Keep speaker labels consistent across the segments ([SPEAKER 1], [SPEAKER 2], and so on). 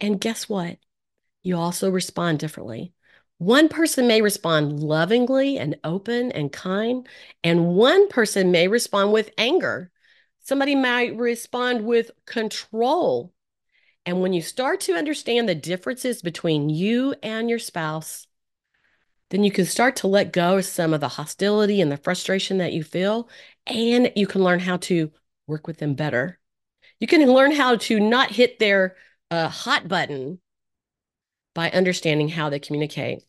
[SPEAKER 1] And guess what? You also respond differently. One person may respond lovingly and open and kind, and one person may respond with anger. Somebody might respond with control. And when you start to understand the differences between you and your spouse, then you can start to let go of some of the hostility and the frustration that you feel, and you can learn how to work with them better. You can learn how to not hit their uh, hot button by understanding how they communicate.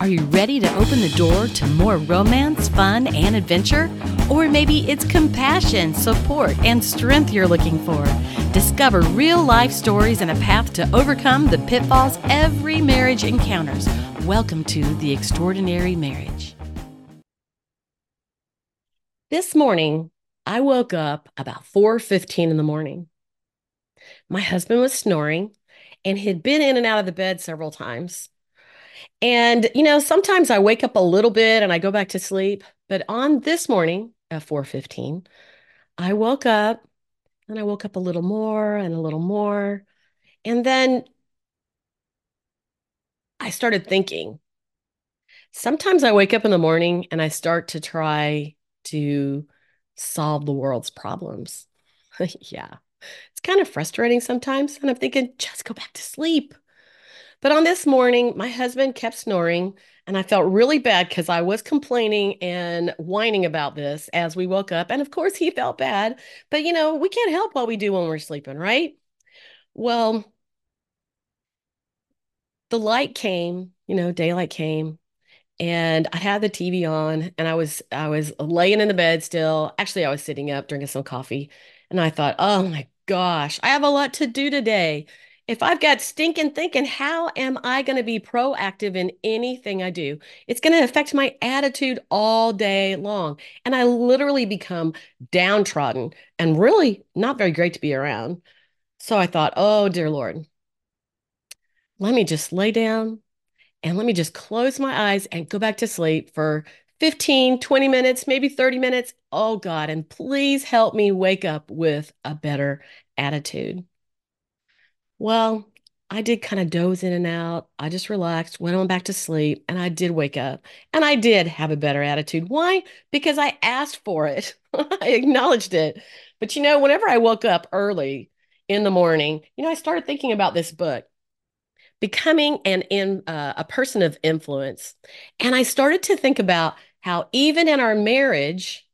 [SPEAKER 2] Are you ready to open the door to more romance, fun, and adventure? Or maybe it's compassion, support, and strength you're looking for. Discover real life stories and a path to overcome the pitfalls every marriage encounters. Welcome to The Extraordinary Marriage.
[SPEAKER 1] This morning, I woke up about 4:15 in the morning. My husband was snoring and he'd been in and out of the bed several times. And, you know, sometimes I wake up a little bit and I go back to sleep. But on this morning at 4:15, I woke up and I woke up a little more and a little more. And then I started thinking. Sometimes I wake up in the morning and I start to try to solve the world's problems. yeah. Kind of frustrating sometimes. And I'm thinking, just go back to sleep. But on this morning, my husband kept snoring, and I felt really bad because I was complaining and whining about this as we woke up. And of course, he felt bad. But you know, we can't help what we do when we're sleeping, right? Well, the light came, you know, daylight came, and I had the TV on and I was I was laying in the bed still. Actually, I was sitting up drinking some coffee, and I thought, "Oh my gosh, I have a lot to do today." If I've got stinking thinking, how am I going to be proactive in anything I do? It's going to affect my attitude all day long. And I literally become downtrodden and really not very great to be around. So I thought, oh, dear Lord, let me just lay down and let me just close my eyes and go back to sleep for 15, 20 minutes, maybe 30 minutes. Oh, God, and please help me wake up with a better attitude. Well, I did kind of doze in and out. I just relaxed, went on back to sleep, and I did wake up. And I did have a better attitude. Why? Because I asked for it. I acknowledged it. But you know, whenever I woke up early in the morning, you know, I started thinking about this book, Becoming an in uh, a person of influence. And I started to think about how even in our marriage,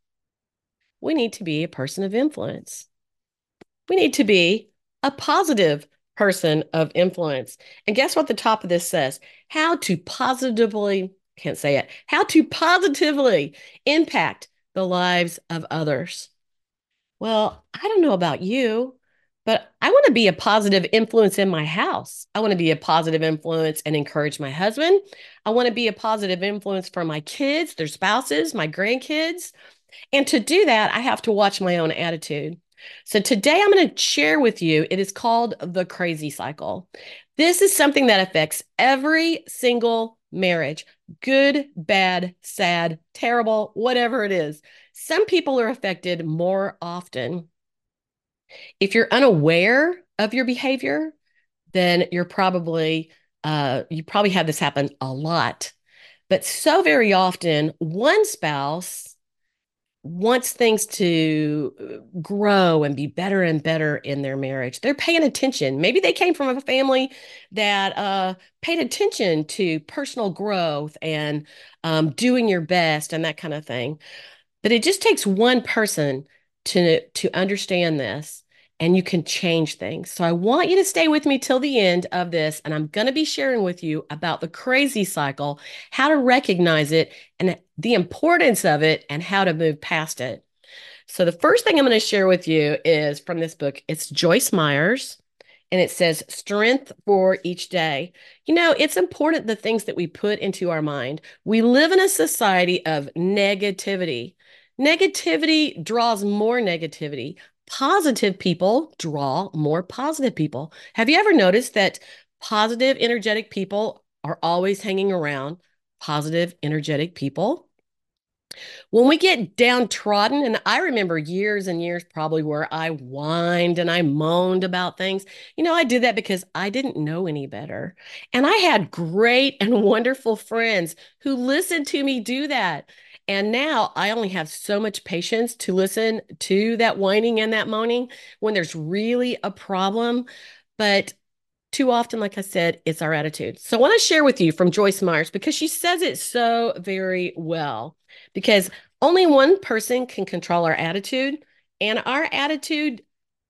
[SPEAKER 1] we need to be a person of influence. We need to be a positive person of influence. And guess what the top of this says? How to positively, can't say it, how to positively impact the lives of others. Well, I don't know about you, but I want to be a positive influence in my house. I want to be a positive influence and encourage my husband. I want to be a positive influence for my kids, their spouses, my grandkids. And to do that, I have to watch my own attitude. So today I'm going to share with you, it is called the crazy cycle. This is something that affects every single marriage good, bad, sad, terrible, whatever it is. Some people are affected more often. If you're unaware of your behavior, then you're probably, uh, you probably have this happen a lot. But so very often, one spouse wants things to uh, grow and be better and better in their marriage. They're paying attention. Maybe they came from a family that uh, paid attention to personal growth and um, doing your best and that kind of thing. But it just takes one person to to understand this and you can change things. So I want you to stay with me till the end of this. And I'm going to be sharing with you about the crazy cycle, how to recognize it, and the importance of it, and how to move past it. So the first thing I'm going to share with you is from this book. It's Joyce Myers. And it says strength for each day. You know, it's important the things that we put into our mind. We live in a society of negativity. Negativity draws more negativity positive people draw more positive people. Have you ever noticed that positive, energetic people are always hanging around positive, energetic people? When we get downtrodden, and I remember years and years probably where I whined and I moaned about things. You know, I did that because I didn't know any better. And I had great and wonderful friends who listened to me do that. And now I only have so much patience to listen to that whining and that moaning when there's really a problem. But too often, like I said, it's our attitude. So I want to share with you from Joyce Myers because she says it so very well. Because only one person can control our attitude, and our attitude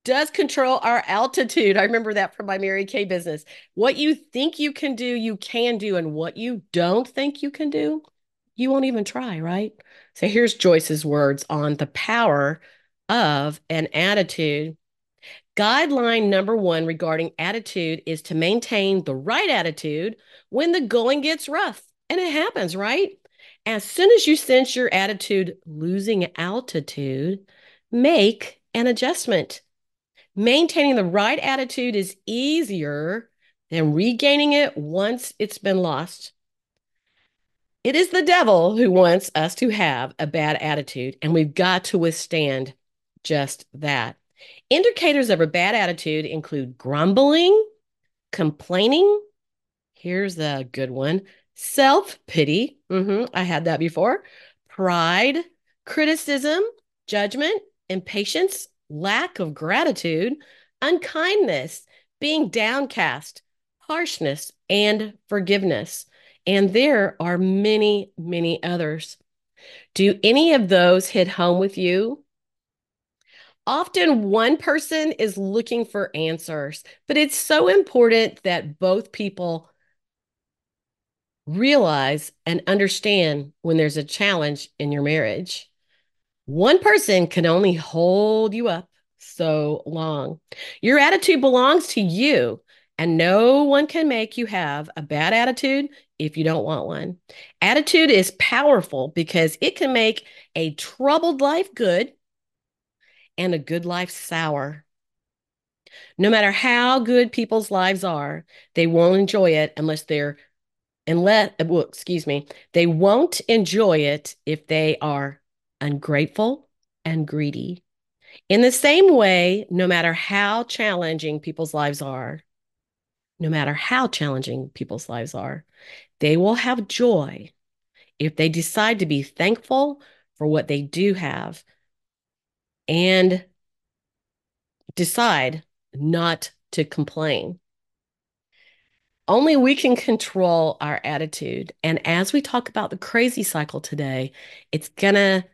[SPEAKER 1] does control our altitude. I remember that from my Mary Kay business. What you think you can do, you can do, and what you don't think you can do, you won't even try, right? So here's Joyce's words on the power of an attitude. Guideline number one regarding attitude is to maintain the right attitude when the going gets rough. And it happens, right? As soon as you sense your attitude losing altitude, make an adjustment. Maintaining the right attitude is easier than regaining it once it's been lost. It is the devil who wants us to have a bad attitude, and we've got to withstand just that. Indicators of a bad attitude include grumbling, complaining. Here's a good one self pity. Mm-hmm, I had that before. Pride, criticism, judgment, impatience, lack of gratitude, unkindness, being downcast, harshness, and forgiveness. And there are many, many others. Do any of those hit home with you? Often one person is looking for answers, but it's so important that both people realize and understand when there's a challenge in your marriage. One person can only hold you up so long. Your attitude belongs to you, and no one can make you have a bad attitude if you don't want one. Attitude is powerful because it can make a troubled life good and a good life sour. No matter how good people's lives are, they won't enjoy it unless they're unless uh, well, excuse me, they won't enjoy it if they are ungrateful and greedy. In the same way, no matter how challenging people's lives are, no matter how challenging people's lives are, they will have joy if they decide to be thankful for what they do have and decide not to complain. Only we can control our attitude. And as we talk about the crazy cycle today, it's going to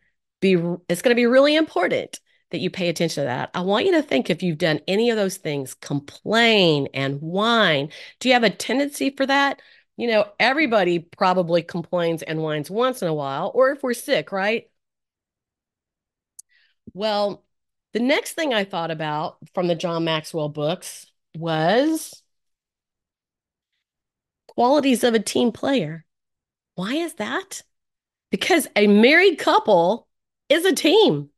[SPEAKER 1] be it's going to be really important that you pay attention to that. I want you to think if you've done any of those things, complain and whine. Do you have a tendency for that? You know, everybody probably complains and whines once in a while, or if we're sick, right? Well, the next thing I thought about from the John Maxwell books was qualities of a team player. Why is that? Because a married couple is a team.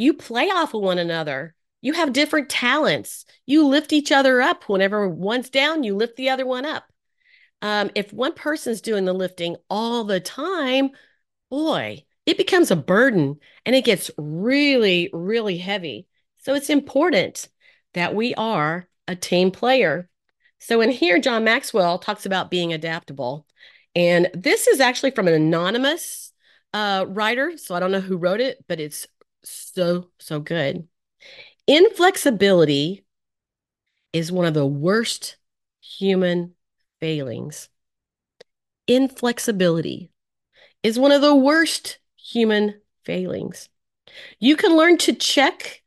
[SPEAKER 1] You play off of one another. You have different talents. You lift each other up. Whenever one's down, you lift the other one up. Um, if one person's doing the lifting all the time, boy, it becomes a burden and it gets really, really heavy. So it's important that we are a team player. So in here, John Maxwell talks about being adaptable. And this is actually from an anonymous uh, writer. So I don't know who wrote it, but it's so, so good. Inflexibility is one of the worst human failings. Inflexibility is one of the worst human failings. You can learn to check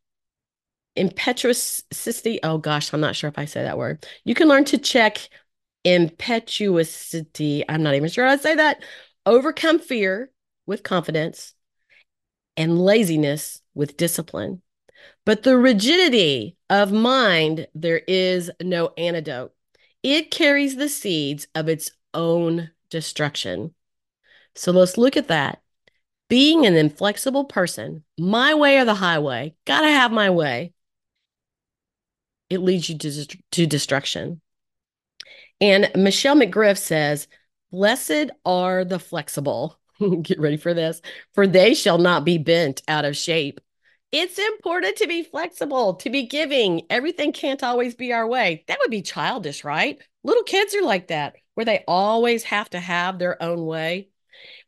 [SPEAKER 1] impetuosity. Oh gosh, I'm not sure if I say that word. You can learn to check impetuosity. I'm not even sure to say that. Overcome fear with confidence and laziness with discipline. But the rigidity of mind, there is no antidote. It carries the seeds of its own destruction. So let's look at that. Being an inflexible person, my way or the highway, gotta have my way. It leads you to, to destruction. And Michelle McGriff says, Blessed are the flexible. Get ready for this. For they shall not be bent out of shape. It's important to be flexible, to be giving. Everything can't always be our way. That would be childish, right? Little kids are like that, where they always have to have their own way.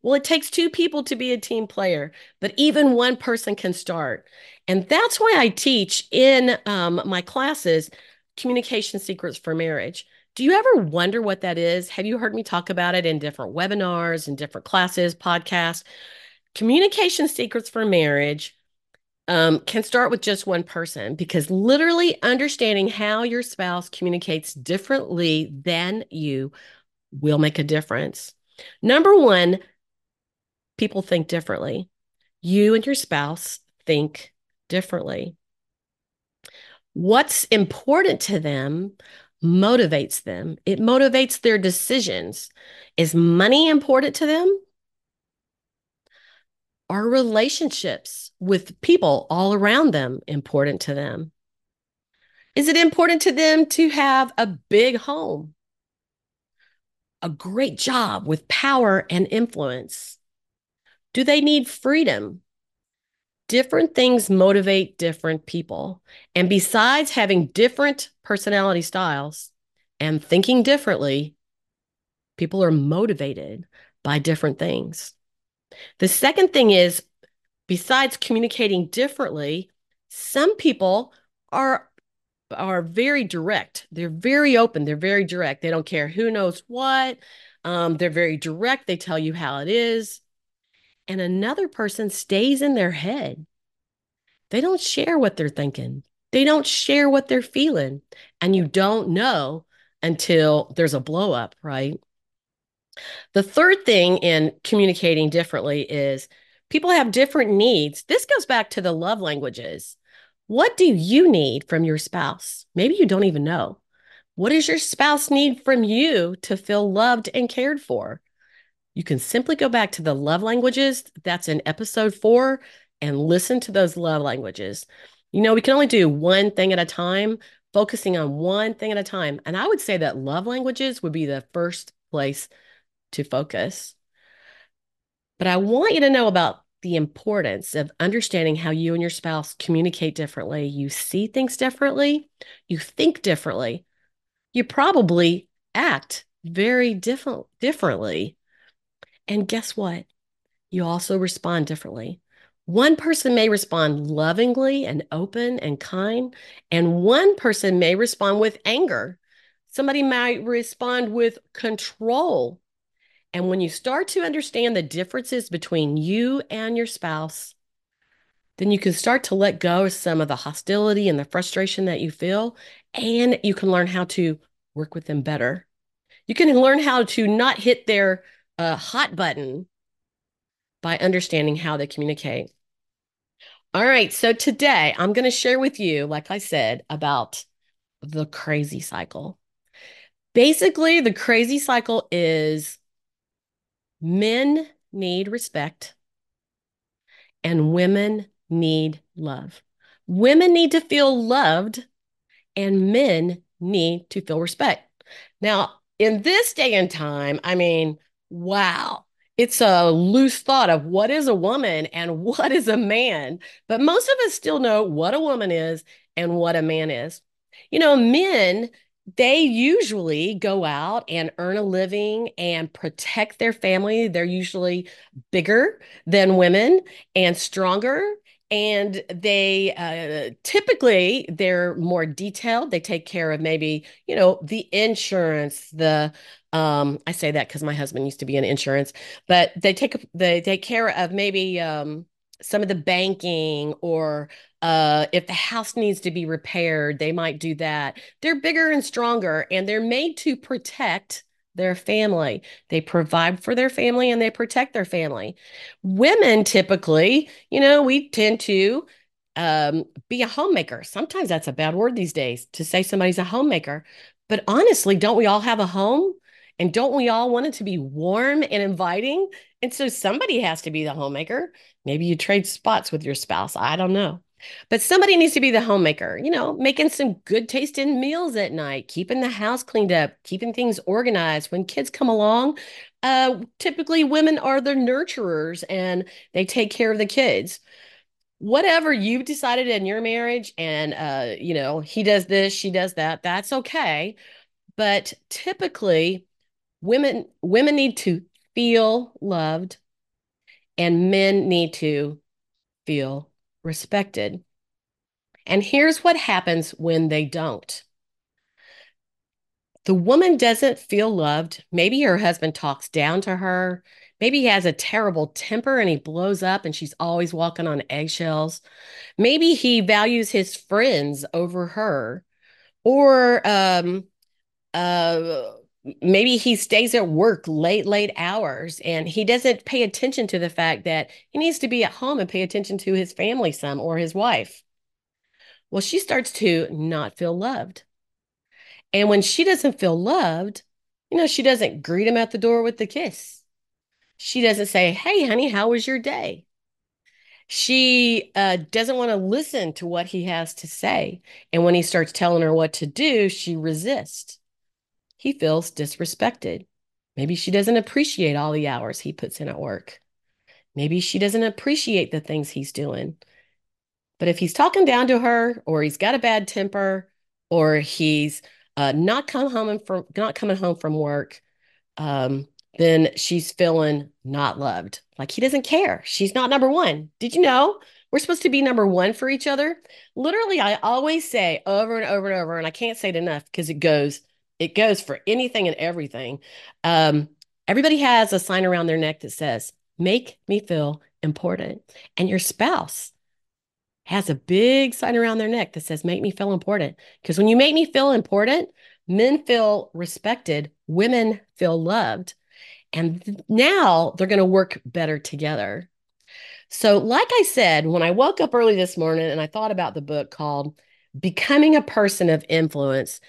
[SPEAKER 1] Well, it takes two people to be a team player, but even one person can start. And that's why I teach in um, my classes communication secrets for marriage. Do you ever wonder what that is? Have you heard me talk about it in different webinars and different classes, podcasts? Communication secrets for marriage um, can start with just one person because literally understanding how your spouse communicates differently than you will make a difference. Number one, people think differently. You and your spouse think differently. What's important to them motivates them, it motivates their decisions. Is money important to them? Are relationships with people all around them important to them? Is it important to them to have a big home, a great job with power and influence? Do they need freedom? Different things motivate different people. And besides having different personality styles and thinking differently, people are motivated by different things. The second thing is, besides communicating differently, some people are are very direct. They're very open. They're very direct. They don't care who knows what. Um, they're very direct. They tell you how it is and another person stays in their head. They don't share what they're thinking, they don't share what they're feeling. And you don't know until there's a blow up, right? The third thing in communicating differently is people have different needs. This goes back to the love languages. What do you need from your spouse? Maybe you don't even know. What does your spouse need from you to feel loved and cared for? You can simply go back to the love languages. That's in episode four and listen to those love languages. You know, we can only do one thing at a time, focusing on one thing at a time. And I would say that love languages would be the first place to focus. But I want you to know about the importance of understanding how you and your spouse communicate differently. You see things differently, you think differently, you probably act very different differently and guess what? You also respond differently. One person may respond lovingly and open and kind, and one person may respond with anger. Somebody might respond with control. And when you start to understand the differences between you and your spouse, then you can start to let go of some of the hostility and the frustration that you feel, and you can learn how to work with them better. You can learn how to not hit their a hot button by understanding how they communicate. All right, so today I'm going to share with you, like I said, about the crazy cycle. Basically, the crazy cycle is men need respect and women need love. Women need to feel loved and men need to feel respect. Now, in this day and time, I mean, wow, it's a loose thought of what is a woman and what is a man. But most of us still know what a woman is and what a man is. You know, men, they usually go out and earn a living and protect their family. They're usually bigger than women and stronger and they uh, typically they're more detailed they take care of maybe you know the insurance the um, I say that because my husband used to be in insurance, but they take they take care of maybe um, some of the banking or uh, if the house needs to be repaired, they might do that. They're bigger and stronger, and they're made to protect their family. They provide for their family and they protect their family. Women typically, you know, we tend to um, be a homemaker. Sometimes that's a bad word these days to say somebody's a homemaker. But honestly, don't we all have a home? And don't we all want it to be warm and inviting? And so somebody has to be the homemaker. Maybe you trade spots with your spouse. I don't know. But somebody needs to be the homemaker, you know, making some good tasting meals at night, keeping the house cleaned up, keeping things organized. When kids come along, uh, typically women are the nurturers and they take care of the kids. Whatever you've decided in your marriage, and uh, you know, he does this, she does that, that's okay. But typically, women women need to feel loved and men need to feel respected. And here's what happens when they don't. The woman doesn't feel loved. Maybe her husband talks down to her. Maybe he has a terrible temper and he blows up and she's always walking on eggshells. Maybe he values his friends over her. Or um, uh, maybe he stays at work late, late hours and he doesn't pay attention to the fact that he needs to be at home and pay attention to his family some or his wife. Well, she starts to not feel loved. And when she doesn't feel loved, you know, she doesn't greet him at the door with the kiss. She doesn't say, Hey, honey, how was your day? She uh, doesn't want to listen to what he has to say. And when he starts telling her what to do, she resists. He feels disrespected. Maybe she doesn't appreciate all the hours he puts in at work. Maybe she doesn't appreciate the things he's doing. But if he's talking down to her, or he's got a bad temper, or he's uh, not come home from not coming home from work, um, then she's feeling not loved. Like he doesn't care. She's not number one. Did you know we're supposed to be number one for each other? Literally, I always say over and over and over, and I can't say it enough because it goes, it goes for anything and everything. Um, everybody has a sign around their neck that says, "Make me feel important," and your spouse has a big sign around their neck that says, Make me feel important. Because when you make me feel important, men feel respected, women feel loved. And now they're going to work better together. So, like I said, when I woke up early this morning and I thought about the book called Becoming a Person of Influence,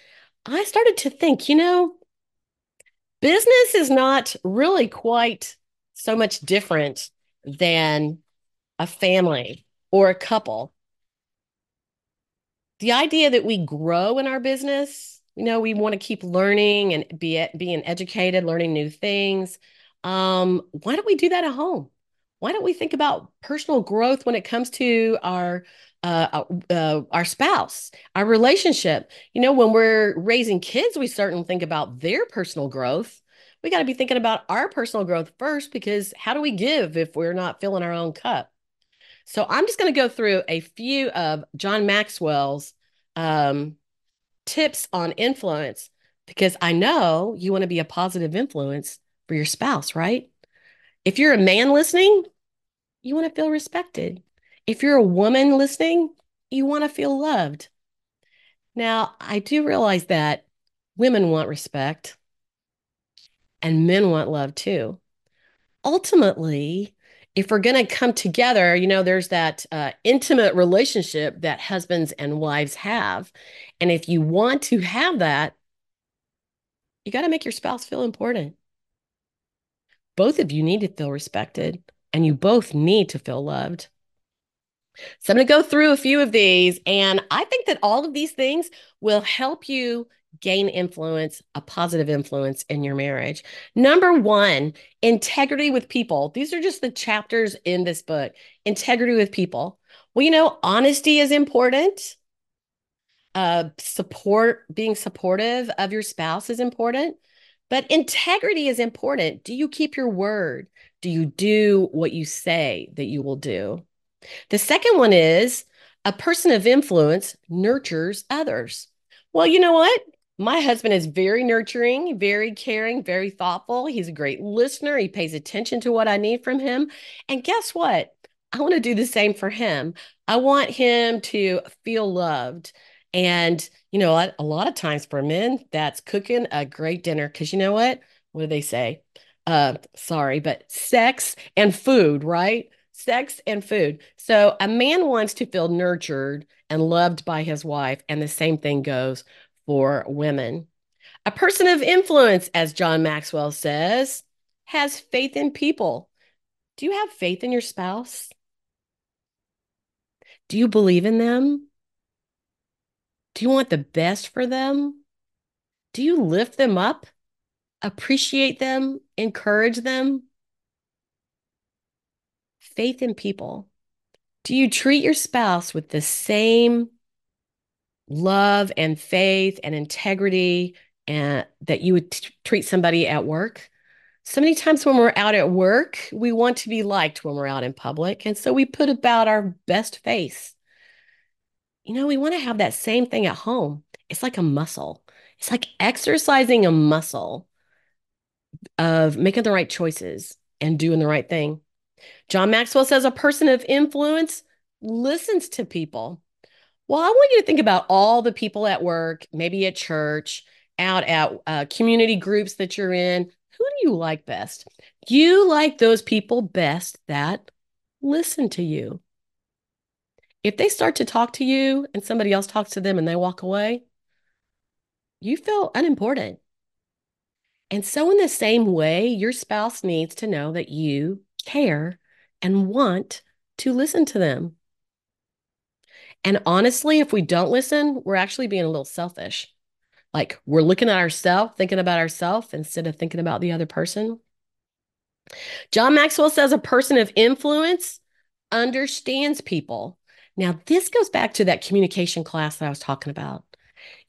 [SPEAKER 1] I started to think, you know, business is not really quite so much different than a family or a couple. The idea that we grow in our business, you know, we want to keep learning and be being educated, learning new things. Um, why don't we do that at home? Why don't we think about personal growth when it comes to our uh, uh, uh, our spouse, our relationship? You know, when we're raising kids, we certainly think about their personal growth. We got to be thinking about our personal growth first because how do we give if we're not filling our own cup? So I'm just going to go through a few of John Maxwell's um, tips on influence because I know you want to be a positive influence for your spouse, right? If you're a man listening, you want to feel respected. If you're a woman listening, you want to feel loved. Now, I do realize that women want respect and men want love too. Ultimately, if we're going to come together, you know, there's that uh, intimate relationship that husbands and wives have. And if you want to have that, you got to make your spouse feel important. Both of you need to feel respected and you both need to feel loved. So I'm going to go through a few of these. And I think that all of these things will help you gain influence, a positive influence in your marriage. Number one, integrity with people. These are just the chapters in this book. Integrity with people. Well, you know, honesty is important. Uh, support, being supportive of your spouse is important, but integrity is important. Do you keep your word? Do you do what you say that you will do? The second one is a person of influence nurtures others. Well, you know what? My husband is very nurturing, very caring, very thoughtful. He's a great listener. He pays attention to what I need from him. And guess what? I want to do the same for him. I want him to feel loved. And, you know, a, a lot of times for men, that's cooking a great dinner. Because you know what? What do they say? Uh, sorry, but sex and food, right? Sex and food. So a man wants to feel nurtured and loved by his wife. And the same thing goes for women. A person of influence, as John Maxwell says, has faith in people. Do you have faith in your spouse? Do you believe in them? Do you want the best for them? Do you lift them up, appreciate them, encourage them? Faith in people. Do you treat your spouse with the same love and faith and integrity and that you would t- treat somebody at work? So many times when we're out at work, we want to be liked when we're out in public. And so we put about our best face. You know, we want to have that same thing at home. It's like a muscle, it's like exercising a muscle of making the right choices and doing the right thing. John Maxwell says a person of influence listens to people. Well, I want you to think about all the people at work, maybe at church, out at uh, community groups that you're in. Who do you like best? You like those people best that listen to you. If they start to talk to you and somebody else talks to them and they walk away, you feel unimportant. And so, in the same way, your spouse needs to know that you care and want to listen to them. And honestly, if we don't listen, we're actually being a little selfish. Like we're looking at ourselves, thinking about ourselves instead of thinking about the other person. John Maxwell says a person of influence understands people. Now, this goes back to that communication class that I was talking about.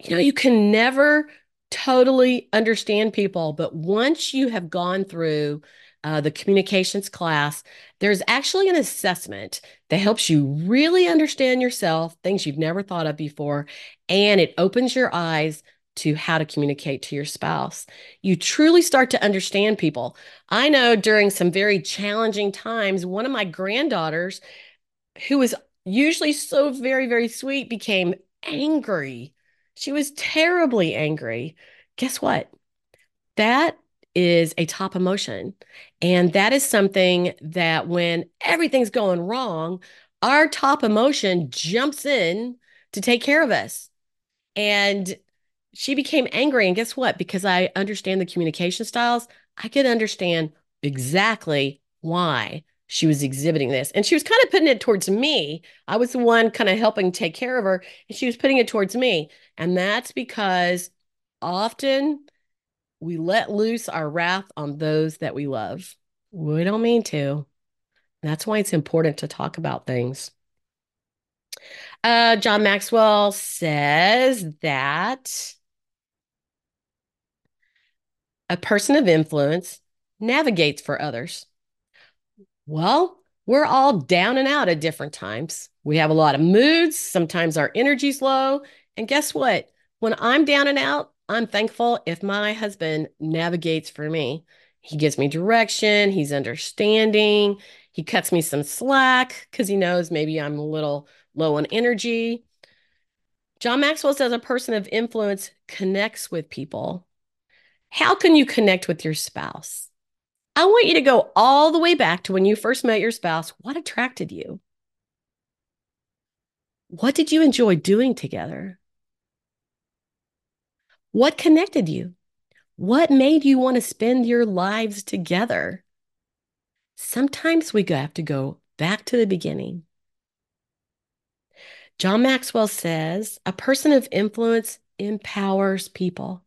[SPEAKER 1] You know, you can never totally understand people, but once you have gone through uh, the communications class, there's actually an assessment that helps you really understand yourself, things you've never thought of before, and it opens your eyes to how to communicate to your spouse. You truly start to understand people. I know during some very challenging times, one of my granddaughters, who was usually so very, very sweet, became angry. She was terribly angry. Guess what? That is a top emotion. And that is something that when everything's going wrong, our top emotion jumps in to take care of us. And she became angry. And guess what? Because I understand the communication styles, I could understand exactly why she was exhibiting this. And she was kind of putting it towards me. I was the one kind of helping take care of her, and she was putting it towards me. And that's because often we let loose our wrath on those that we love. We don't mean to. That's why it's important to talk about things. Uh, John Maxwell says that a person of influence navigates for others. Well, we're all down and out at different times. We have a lot of moods. Sometimes our energy's low. And guess what? When I'm down and out, I'm thankful if my husband navigates for me. He gives me direction, he's understanding, he cuts me some slack because he knows maybe I'm a little low on energy. John Maxwell says a person of influence connects with people. How can you connect with your spouse? I want you to go all the way back to when you first met your spouse. What attracted you? What did you enjoy doing together? What connected you? What made you want to spend your lives together? Sometimes we have to go back to the beginning. John Maxwell says a person of influence empowers people.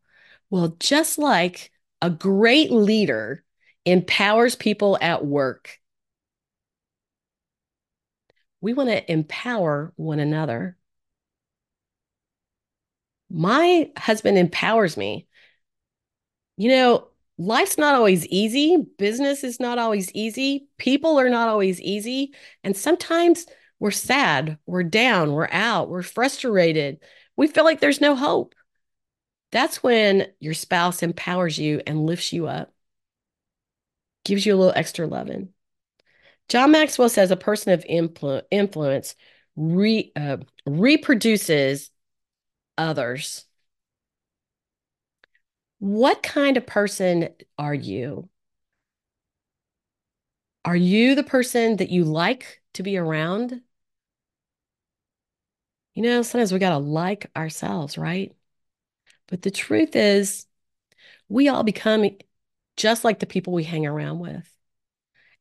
[SPEAKER 1] Well, just like a great leader empowers people at work, we want to empower one another. My husband empowers me. You know, life's not always easy. Business is not always easy. People are not always easy. And sometimes we're sad, we're down, we're out, we're frustrated. We feel like there's no hope. That's when your spouse empowers you and lifts you up, gives you a little extra loving. John Maxwell says a person of influ- influence re, uh, reproduces others. What kind of person are you? Are you the person that you like to be around? You know, sometimes we got to like ourselves, right? But the truth is, we all become just like the people we hang around with.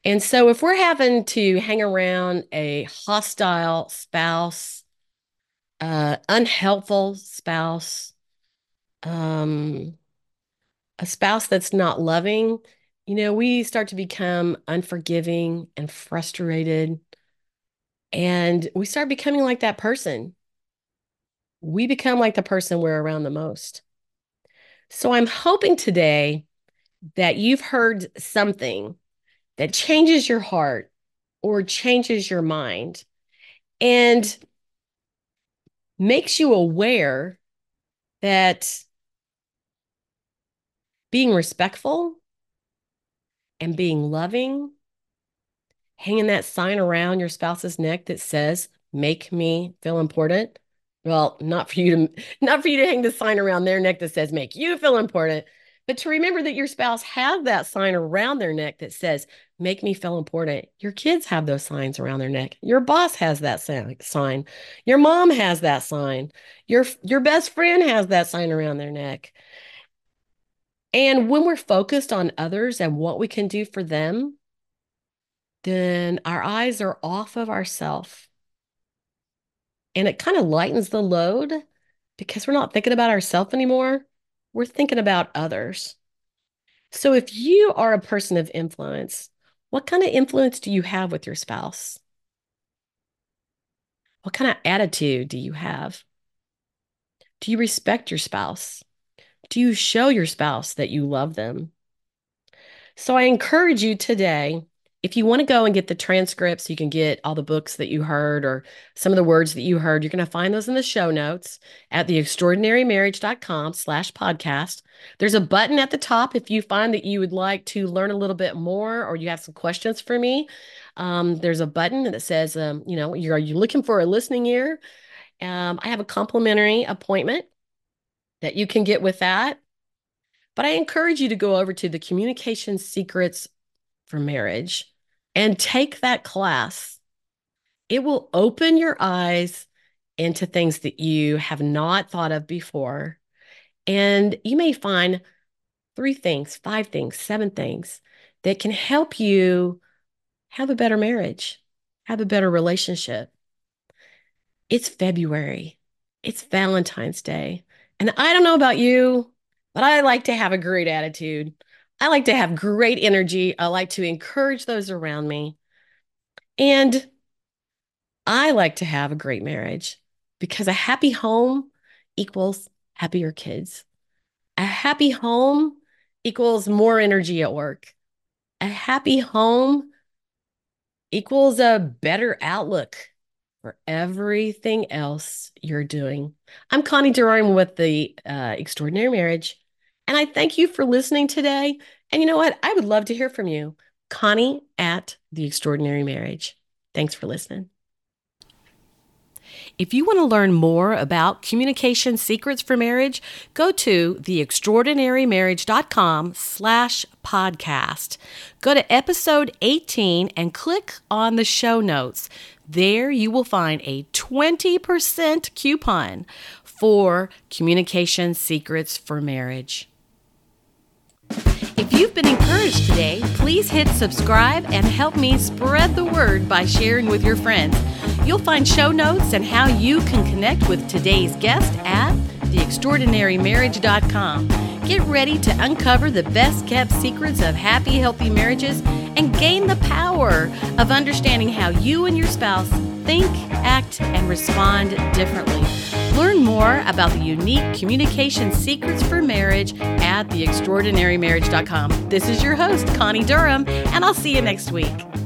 [SPEAKER 1] And so if we're having to hang around a hostile spouse, uh, unhelpful spouse, um, a spouse that's not loving, you know, we start to become unforgiving and frustrated. And we start becoming like that person. We become like the person we're around the most. So I'm hoping today that you've heard something that changes your heart or changes your mind and makes you aware that being respectful and being loving, hanging that sign around your spouse's neck that says, make me feel important. Well, not for you to not for you to hang the sign around their neck that says make you feel important, but to remember that your spouse has that sign around their neck that says make me feel important. Your kids have those signs around their neck. Your boss has that sign. Your mom has that sign. Your your best friend has that sign around their neck. And when we're focused on others and what we can do for them, then our eyes are off of ourselves. And it kind of lightens the load because we're not thinking about ourselves anymore. We're thinking about others. So if you are a person of influence, what kind of influence do you have with your spouse? What kind of attitude do you have? Do you respect your spouse? Do you show your spouse that you love them? So I encourage you today, if you want to go and get the transcripts, you can get all the books that you heard or some of the words that you heard. You're going to find those in the show notes at theextraordinarymarriage.com slash podcast. There's a button at the top if you find that you would like to learn a little bit more or you have some questions for me. Um, there's a button that says, um, you know, you're, are you looking for a listening ear? Um, I have a complimentary appointment that you can get with that. But I encourage you to go over to the Communication Secrets for Marriage and take that class. It will open your eyes into things that you have not thought of before. And you may find three things, five things, seven things that can help you have a better marriage, have a better relationship. It's February, it's Valentine's Day. And I don't know about you, but I like to have a great attitude. I like to have great energy. I like to encourage those around me. And I like to have a great marriage because a happy home equals happier kids. A happy home equals more energy at work. A happy home equals a better outlook for everything else you're doing. I'm Connie Durham with the uh, Extraordinary Marriage, and I thank you for listening today. And you know what? I would love to hear from you. Connie at The Extraordinary Marriage. Thanks for listening.
[SPEAKER 2] If you want to learn more about communication secrets for marriage, go to theextraordinarymarriage.com slash podcast. Go to episode 18 and click on the show notes. There you will find a 20% coupon for communication secrets for marriage. If you've been encouraged today, please hit subscribe and help me spread the word by sharing with your friends. You'll find show notes and how you can connect with today's guest at theextraordinarymarriage.com. Get ready to uncover the best kept secrets of happy, healthy marriages and gain the power of understanding how you and your spouse think, act, and respond differently. Learn more about the unique communication secrets for marriage at theextraordinarymarriage.com. This is your host, Connie Durham, and I'll see you next week.